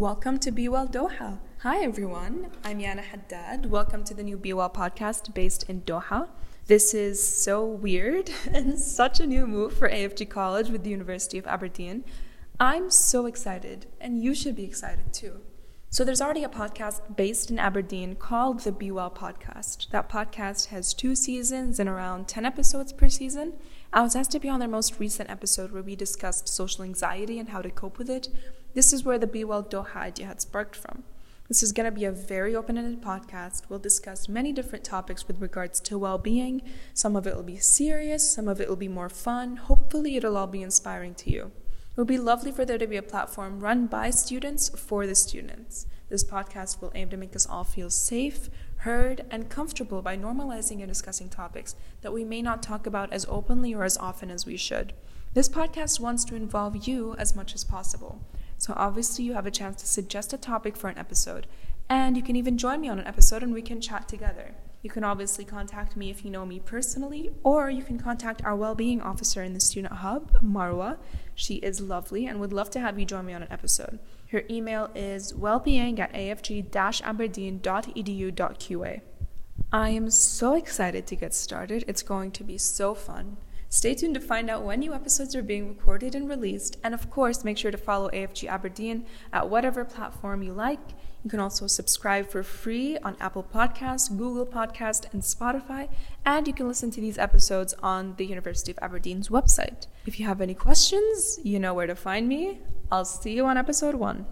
Welcome to Be Well Doha. Hi everyone, I'm Yana Haddad. Welcome to the new Be Well podcast based in Doha. This is so weird and such a new move for AFG College with the University of Aberdeen. I'm so excited, and you should be excited too. So, there's already a podcast based in Aberdeen called the Be Well Podcast. That podcast has two seasons and around 10 episodes per season. I was asked to be on their most recent episode where we discussed social anxiety and how to cope with it. This is where the Be Well Doha idea had sparked from. This is going to be a very open ended podcast. We'll discuss many different topics with regards to well being. Some of it will be serious, some of it will be more fun. Hopefully, it'll all be inspiring to you. It would be lovely for there to be a platform run by students for the students. This podcast will aim to make us all feel safe, heard, and comfortable by normalizing and discussing topics that we may not talk about as openly or as often as we should. This podcast wants to involve you as much as possible. So obviously, you have a chance to suggest a topic for an episode, and you can even join me on an episode and we can chat together. You can obviously contact me if you know me personally, or you can contact our well-being officer in the student hub, Marwa. She is lovely and would love to have you join me on an episode. Her email is wellbeing at afg-aberdeen.edu.qa. I am so excited to get started. It's going to be so fun. Stay tuned to find out when new episodes are being recorded and released, and of course, make sure to follow AFG Aberdeen at whatever platform you like. You can also subscribe for free on Apple Podcasts, Google Podcast, and Spotify, and you can listen to these episodes on the University of Aberdeen's website. If you have any questions, you know where to find me. I'll see you on episode one.